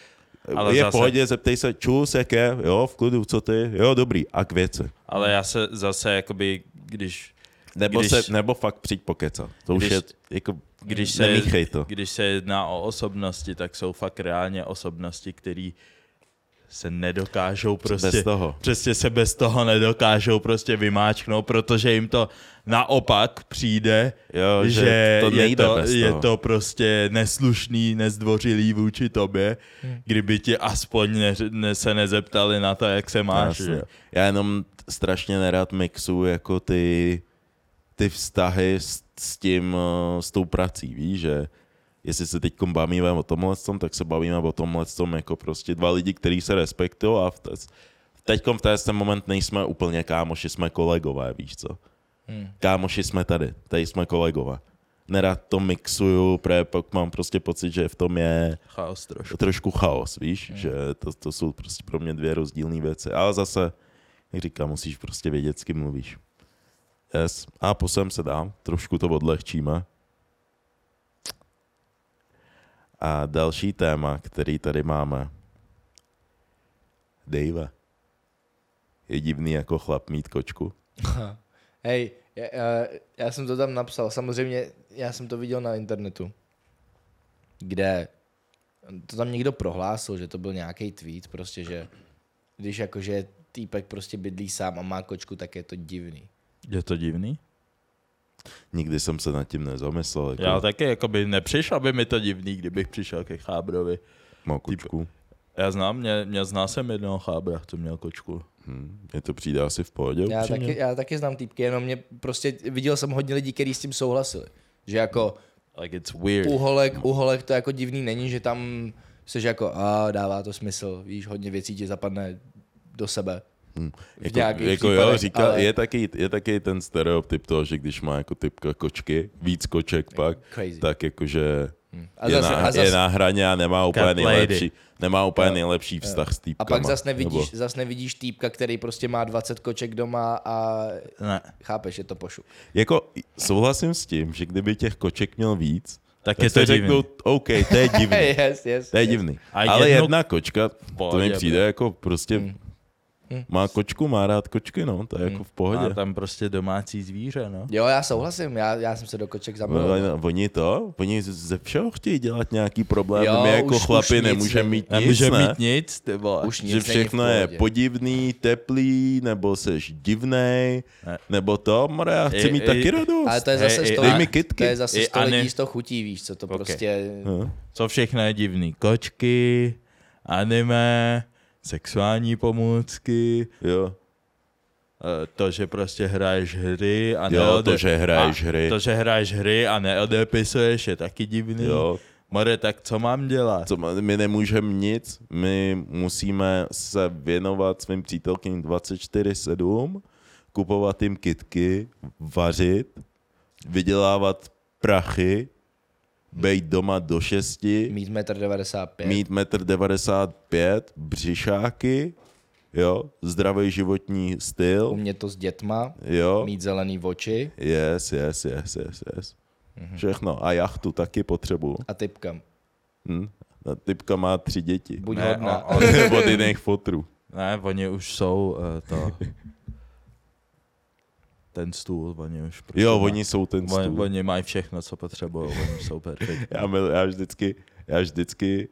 Ale je v zase- pohodě, zeptej se, čus, jak je, jo, v klidu, co ty, jo, dobrý, a k věci. Ale já se zase, jakoby, když, Nebo, Když- se, nebo fakt přijď pokecat. To už Když- je, jako, když, se, to. když se jedná o osobnosti, tak jsou fakt reálně osobnosti, které se nedokážou prostě... Bez toho. Přesně se bez toho nedokážou prostě vymáčknout, protože jim to naopak přijde, Jo, že že to je, to, je to prostě neslušný, nezdvořilý vůči tobě, Hmm. kdyby ti aspoň ne, ne, se nezeptali na to, jak se máš. Jasně. Já jenom strašně nerad mixu jako ty, ty vztahy s, s tím, eh, s tou prací, víš, že jestli se teď bavíme o tomhle, tom, tak se bavíme o tomhle tom jako prostě dva lidi, kteří se respektují a v te, v ten moment nejsme úplně kámoši, jsme kolegové, víš co? Hmm. Kámoši jsme tady, tady jsme kolegové. Nerad to mixuju, protože pak mám prostě pocit, že v tom je Chaos trošku. trošku chaos, víš, že to, to jsou prostě pro mě dvě rozdílné věci. Ale zase, jak říkám, musíš prostě vědět, s kým mluvíš. Yes. A posem se dám, trošku to odlehčíme. A další téma, který tady máme. Dave. Je divný jako chlap mít kočku. Hej, já, já, já jsem to tam napsal, samozřejmě já jsem to viděl na internetu, kde to tam někdo prohlásil, že to byl nějaký tweet, prostě, že když jakože týpek prostě bydlí sám a má kočku, tak je to divný. Je to divný? Nikdy jsem se nad tím nezamyslel. Jako Já taky jakoby nepřišel by mi to divný, kdybych přišel ke chábrovi. Mám kočku. Já znám, mě, mě zná jsem jednoho chábra, co měl kočku. Hm. Mně to přijde asi v pohodě. Já upřímně. taky, já taky znám týpky, jenom mě prostě viděl jsem hodně lidí, kteří s tím souhlasili. Že jako Like it's weird. u holek, u holek to jako divný není, že tam seš jako, a dává to smysl, víš, hodně věcí ti zapadne do sebe. Hm. Jako, jako jo, říká, ale- je, taky, je taky ten stereotyp toho, že když má jako typka kočky, víc koček pak, Crazy. tak jakože A je, zase, na, a je zase, na hraně a nemá úplně nejlepší, nemá úplně nejlepší vztah s a týpkama. pak zase nevidíš, Nebo, zas nevidíš týpka, který prostě má 20 koček doma a Ne. chápeš, je to pošuk. jako souhlasím s tím, že kdyby těch koček měl víc, Tak tak je to řeknou, divný. OK, to je divný. yes, yes. To je yes. divný. A Ale jedno- jedna kočka, to mi přijde jako prostě, Hmm. Má kočku, má rád kočky, no, to je jako v pohodě. Má tam prostě domácí zvíře, no. Jo, já souhlasím, já, já jsem se do koček zamiloval. Oni, oni to, oni ze všeho chtějí dělat nějaký problém. Jo, My jako už- chlapi už nic nemůžeme mít nic, Nemůže ne? mít nic, ty vole. Už nic že všechno je podivný, teplý, nebo seš divnej, Ne. nebo to, more, já chci I- mít i- taky radost. Ale to je zase i- sto, dej mi kytky. to je zase I sto lidí z toho chutí, víš, co to Ok. prostě... No. Co všechno je divný? Kočky, anime, sexuální pomůcky, Jo. eh, to, že prostě hraješ hry a Jo, neode... to, že hraješ a hry. To, že hraješ hry a neodepisuješ, je taky divný. Jo. More, tak co mám dělat? Co, my nemůžeme nic, my musíme se věnovat svým přítelkyním 24-7, kupovat jim kitky, vařit, vydělávat prachy, být doma do 6, Mít 1,95 m. mít 1,95 m, břišáky, jo, zdravý životní styl, Umět to s dětma, jo, mít zelený oči yes, yes, yes, yes, yes. Mhm. Všechno. A jachtu taky potřebuju. a typka. Hm? A typka má tři děti. Buď Ne, hodná. o- o- Od jiných fotrů. Ne, oni už jsou uh, to... Ten stůl, oni už... Prostě Jo, oni jsou ten Oni, stůl. oni mají všechno, co potřebují, oni jsou perfektní. Já, mil, já vždycky, já vždycky,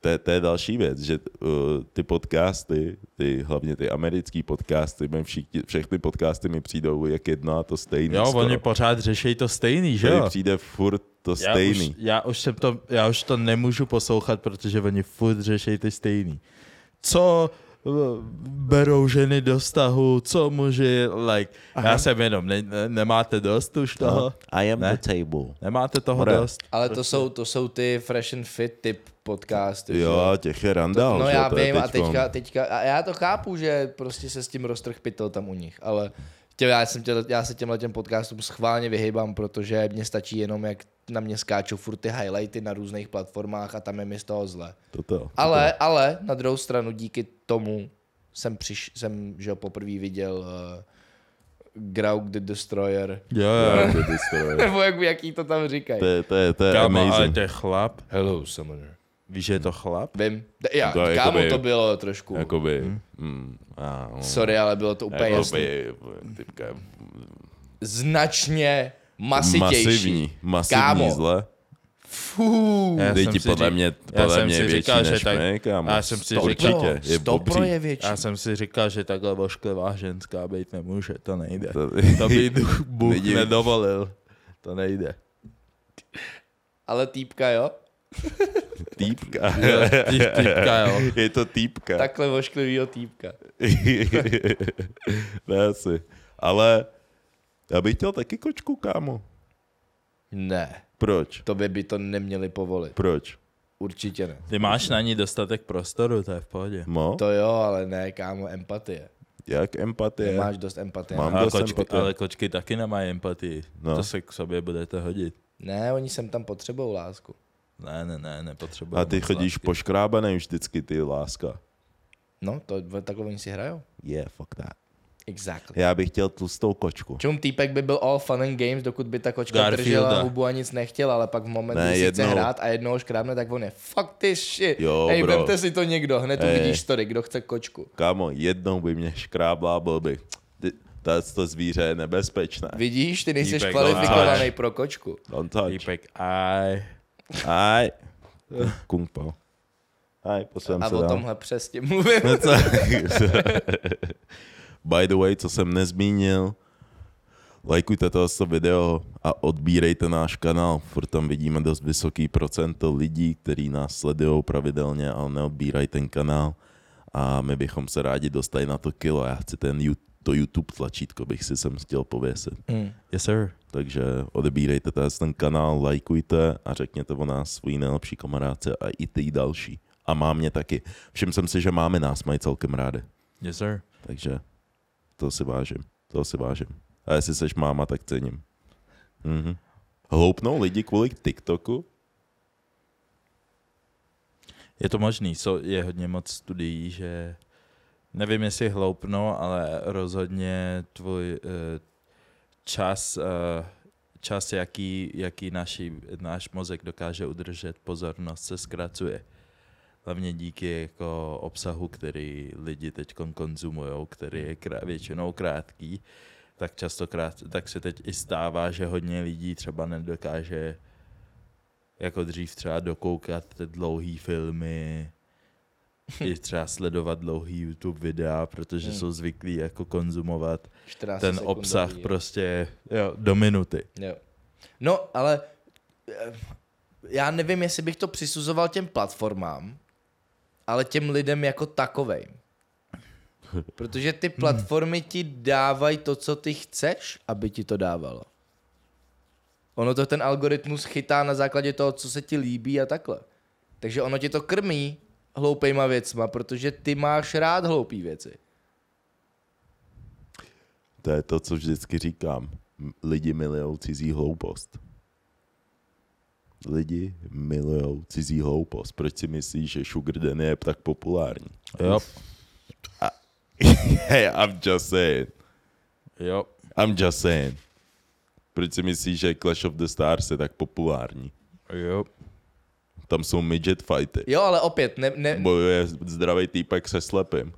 to, je- to je další věc, že uh, ty podcasty, ty, hlavně ty americký podcasty, mi všichni, všechny podcasty mi přijdou jak jedno a to stejný. Jo, skoro. oni pořád řeší to stejný, že jo? přijde furt to Já stejný. už, já, už jsem to, já už to nemůžu poslouchat, protože oni furt řeší ty stejný. Co berou ženy do vztahu, co muži, like, Aha. já jsem jenom, ne, ne, nemáte dost už toho? No, I am Ne? the table. Nemáte toho More. dost? Ale to jsou, to jsou ty fresh and fit typ podcasty. že Jo, těch je randál. No že? já to je vím a teďka, teďka, a já to chápu, že prostě se s tím roztrh pytel tam u nich, ale tě, já, jsem tě, já se těmhle těm podcastům schválně vyhýbám, protože mě stačí jenom, jak na mě skáčou furt ty highlighty na různých platformách a tam je mi z toho zle. Toto, toto. Ale, ale na druhou stranu díky tomu jsem, přiš, jsem že jo, poprvé viděl uh, Grauk the Destroyer, Jo, jo. To je story. nebo jak, jaký to tam říkají. To je, to je, to je Kámo, ale amazing. to je chlap. Hello, summoner. Víš, že je to chlap? Vím. D- Já, To je kámo, jakoby- to bylo trošku. Jakoby, mm, a, no, Sorry, ale bylo to úplně jasný. jakoby, typka, Značně masitější. masivní, masivní Kámo. zle. Fú. Já Teď jsem ti si podle řík- mě, podle mě je větší říkal, že než tak- my, kámo. já jsem si říkal- určitě, je Stopro obří. je větší. Já jsem si říkal, že takhle vošklivá ženská být nemůže, to nejde. To- To by Bůh nedovolil. To nejde. Ale týpka, jo? Týpka. Jo, Typka, jo. Je to týpka. Takhle vošklivýho týpka. ne asi. Ale já bych chtěl taky kočku, kámo. Ne, Proč? tobě by to neměli povolit. Proč? Určitě ne. Ty máš na ní dostatek prostoru, to je v pohodě. Mo? To jo, ale ne, kámo, empatie. Jak empatie? Nemáš dost empatie. Mám. dost kočky, empatie. ale kočky taky nemají empatii. No. No. To se k sobě budete hodit. Ne, oni sem tam potřebují lásku. Ne, ne, ne, nepotřebuji. A ty chodíš lásky. poškrábaný vždycky, ty láska. No, to, takhle oni si hrajou. Yeah, fuck that. Exactly. Já bych chtěl tlustou kočku. Čum týpek by byl all fun and games, dokud by ta kočka Garfielda. držela hubu a nic nechtěla, ale pak v momentu, Ne, kdy si chce hrát a jednoho škrábne, tak on je fuck this shit. Jo, Hej, bro. vemte si to někdo, hned Ej. uvidíš story, kdo chce kočku. Kámo, jednou by mě škrábla, byl by. Ty, to, zvíře je nebezpečné. Vidíš, ty nejsi kvalifikovaný pro kočku. Don't touch. Týpek, aj. Aj. Kung pao. Aj, poslám A se o dál. tomhle přesně mluvím. No co? By the way, co jsem nezmínil, lajkujte tohle video a odbírejte náš kanál, furt tam vidíme dost vysoký procento lidí, kteří nás sledují pravidelně, ale neodbírají ten kanál a my bychom se rádi dostali na to kilo. Já chci ten you- to YouTube tlačítko, bych si sem chtěl pověsit. Hmm. Yes, sir. Takže odebírejte ten kanál, lajkujte a řekněte o nás svůj nejlepší kamarádce a i ty další. A má mě taky. Všiml jsem si, že máme nás mají celkem rádi. Yes, sir. Takže to si vážím. To si vážím. A jestli seš máma, tak cením. Mhm. Hloupnou lidi kvůli TikToku? Je to možný, so, je hodně moc studií, že nevím, jestli hloupno, ale rozhodně tvůj uh, čas, uh, čas jaký, jaký naši, náš mozek dokáže udržet pozornost, se zkracuje. Hlavně díky jako obsahu, který lidi teď konzumují, který je krá, většinou krátký, tak častokrát, tak se teď i stává, že hodně lidí třeba nedokáže jako dřív třeba dokoukat dlouhý filmy, i třeba sledovat dlouhý YouTube videa, protože Hmm. jsou zvyklí jako konzumovat 14 ten sekundový, obsah jo. prostě jo, do minuty. Jo. No, ale eh, já nevím, jestli bych to přisuzoval těm platformám, ale těm lidem jako takovejm. Protože ty platformy ti dávají to, co ty chceš, aby ti to dávalo. Ono to ten algoritmus chytá na základě toho, co se ti líbí a takhle. Takže ono ti to krmí hloupejma věcma, protože ty máš rád hloupý věci. To je to, co vždycky říkám. Lidi milujou cizí hloupost. Lidi milujou cizí hloupost. Proč si myslíš, že Sugar Daddy je tak populární? Jo, hey, I'm just saying. jo. I'm just saying. Proč si myslíš, že Clash of the Stars je tak populární? Jo. Tam jsou midget fighty. Jo, ale opět, ne, ne, Bojuje zdravý týpek se slepým.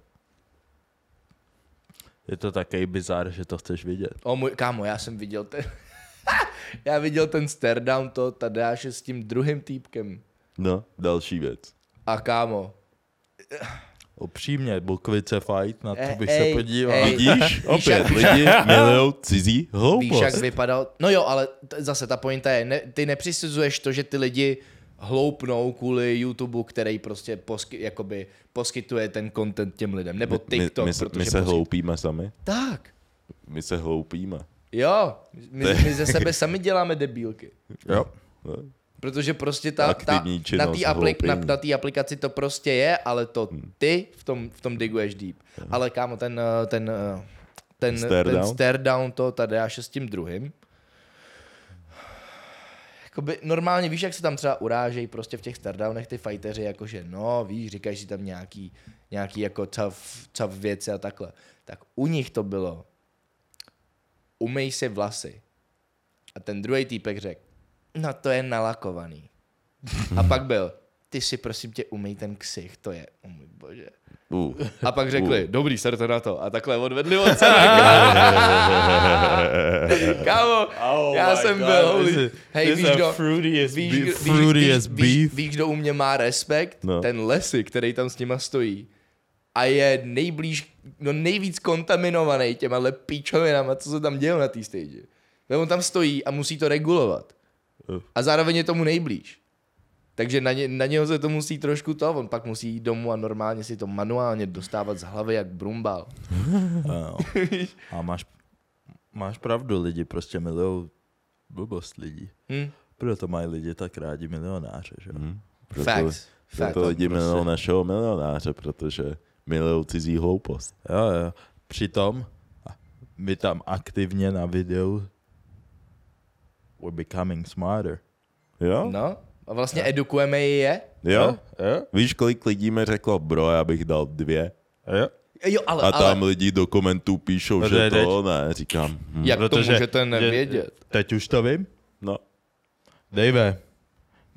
Je to takový bizár, že to chceš vidět. O můj, kámo, já jsem viděl ten... já viděl ten stare down to Tadeáše s tím druhým týpkem. No, další věc. A kámo, Upřímně, Bukvice fight, na to Eh, bych ej, se podíval. ej. Vidíš? Opět, lidi milujou cizí víš, jak hloupost. vypadal... No jo, ale t- zase ta pointa je, ne, ty nepřisuzuješ to, že ty lidi hloupnou kvůli YouTube, který prostě posky, jakoby poskytuje ten content těm lidem. Nebo My, TikTok, my, se, protože my se posky- hloupíme sami. Tak, My se hloupíme. jo, my, my ze sebe sami děláme debílky. Jo. No. Protože prostě ta, ta, na té aplik, na, na aplikaci to prostě je, ale to ty v tom, v tom diguješ deep. Ale kámo, ten, eh, ten, eh, ten, Stare ten down? stare down to tady až s tím druhým. Jakoby normálně víš, jak se tam třeba urážejí prostě v těch stardownech ty fighteři, jakože no víš, říkají si tam nějaký, nějaký jako tough, tough věci a takhle. Tak u nich to bylo umej si vlasy. A ten druhý týpek řekl, no to je nalakovaný. A pak byl, ty si prosím tě umej ten ksich, to je, oh můj bože. Uh. A pak řekli, Uh. dobrý, serte na to. A takhle odvedli od sebe. Kámo, Oh já jsem God, byl, holy. Hej, this víš, kdo, víš, beef- víš, víš, víš, beef. víš, kdo u mě má respekt? No. Ten Lesy, který tam s nima stojí. A je nejblíž, no nejvíc kontaminovaný těma píčovinama, co se tam děje na té stage. Protože On tam stojí a musí to regulovat. Uh. A zároveň je tomu nejblíž. Takže na, ně, na něho se to musí trošku to, on pak musí jít domů a normálně si to manuálně dostávat z hlavy jak brumbal. A máš, máš pravdu, lidi prostě milují blbost lidí. Hm? Proto mají lidi tak rádi milionáře, že? Hm. Proto, Facts. Facts. proto lidi prostě- milují našeho milionáře, protože milují cizí hloupost. Jo, jo. Přitom my tam aktivně na videu we're becoming smarter. Jo? No, a vlastně edukujeme je. Jo? Jo? Víš, kolik lidí mi řeklo, bro, já bych dal dvě. Jo? Jo, ale, A tam ale lidi do komentů píšou, No že to je to ne. Říkám, hm. jak to můžete nevědět? Teď už to vím. no. Dejve,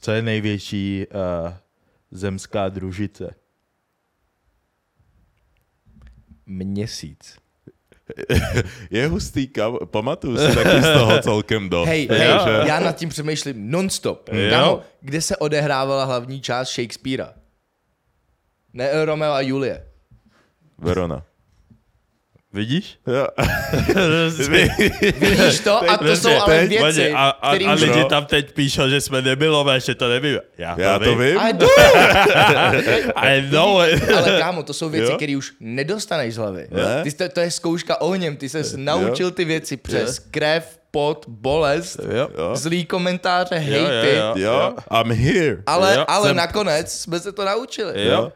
co je největší uh, zemská družice? Měsíc. Je hustý, kam, pamatuju si taky z toho celkem dost. Hej, hej, já nad tím přemýšlím non-stop. Jo. Kámo, kde se odehrávala hlavní část Shakespearea? Ne Romeo a Julie. Verona. Vidíš? Jo. Vidíš to? A to jsou ale věci, a, a, které a už... lidi tam teď píšou, že jsme debilové, že to nevím. Já to, Já to vím. I do, I know it. ale kámo, to jsou věci, Jo. které už nedostaneš z hlavy. Ne? Ty, jsi- to, to je zkouška ohněm, ty se naučil ty věci přes krev, pot, bolest, Jo. Jo. zlý komentáře, Jo, hejty, jo, jo. Jo, I'm here. ale, Jo, ale jsem- nakonec jsme se to naučili. Jo. Jo.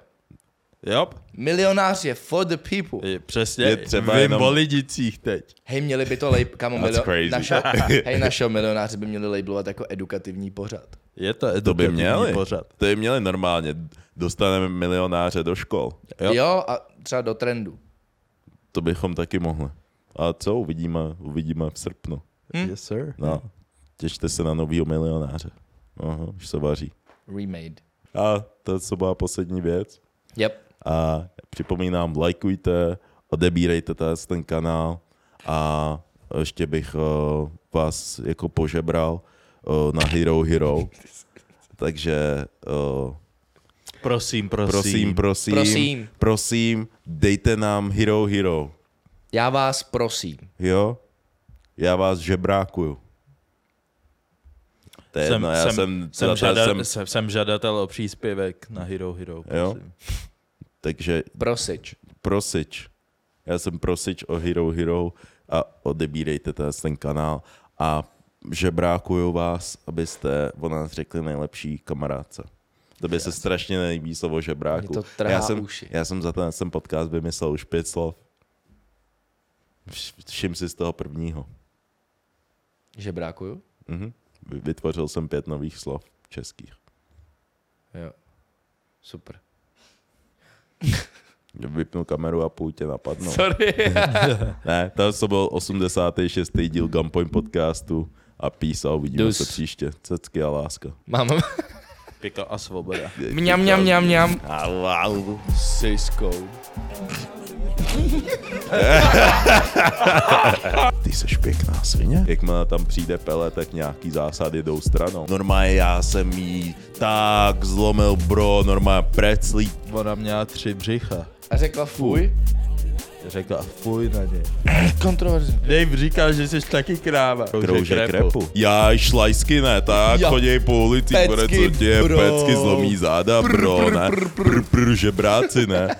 Milionář je for the people. Je, přesně. Je třeba Vím jenom- o lidicích teď. Hej, měli by to lej, kamo, milio, crazy. našeho, hej, našeho milionáře by měli labelovat jako edukativní pořad. Je to To by edukativní měli. pořad. To by měli normálně. Dostaneme milionáře do škol. Jo. Jo. jo, a třeba do trendu. To bychom taky mohli. A co uvidíme, uvidíme v srpnu. Hm? Yes, sir. No, těšte se na novýho milionáře. Aha, už se vaří. Remade. A to, co byla poslední věc. Yep. A připomínám, lajkujte, odebírejte ten, ten kanál a ještě bych uh, vás jako požebral uh, na Hero Hero. Takže uh, Prosím, prosím. prosím, prosím, Prosím. prosím, dejte nám Hero Hero. Já vás prosím. Jo? Já vás žebrákuju. To je Jsem, jedno, já jsem, jsem, jsem, jsem, jsem, jsem žadatel o příspěvek na Hero Hero. Jo. Takže Prosič. prosič. Já jsem prosič o Hero Hero a odebírejte ten, kanál a žebrákuju vás, abyste o nás řekli nejlepší kamarádce. To by se strašně nelíbí slovo žebráku. Mě to já, jsem, uši. já jsem za ten, ten podcast vymyslel už pět slov. Vš- Všim si z toho prvního. Žebrákuju? Mhm. Vy- Vytvořil jsem pět nových slov českých. Jo. Super. Vypnu kameru a půjď tě napadnout. Sorry. Ne, to byl 86. díl Gunpoint podcastu a peace a uvidíme Dus. se příště. Cecky a láska. Mám Pika a svoboda. mňam, mňam, mňam, mňam. Au, au. Siskou. Ty seš pěkná svině. Jakmile tam přijde pele, tak nějaký zásady jdou stranou. Normálně já jsem jí tak zlomil, bro, normálně preclí. Ona měla tři břicha. A řekla fuj. Řekla fuj na ně. Kontroverzní. Dave říkal, že jsi taky kráva. Kroužek repu. Já šlajsky ne, tak Ja. chodí po ulici, Pecky, bude co tě, bro. pecky zlomí záda, bro, ne, pr, pr, žebráci, ne.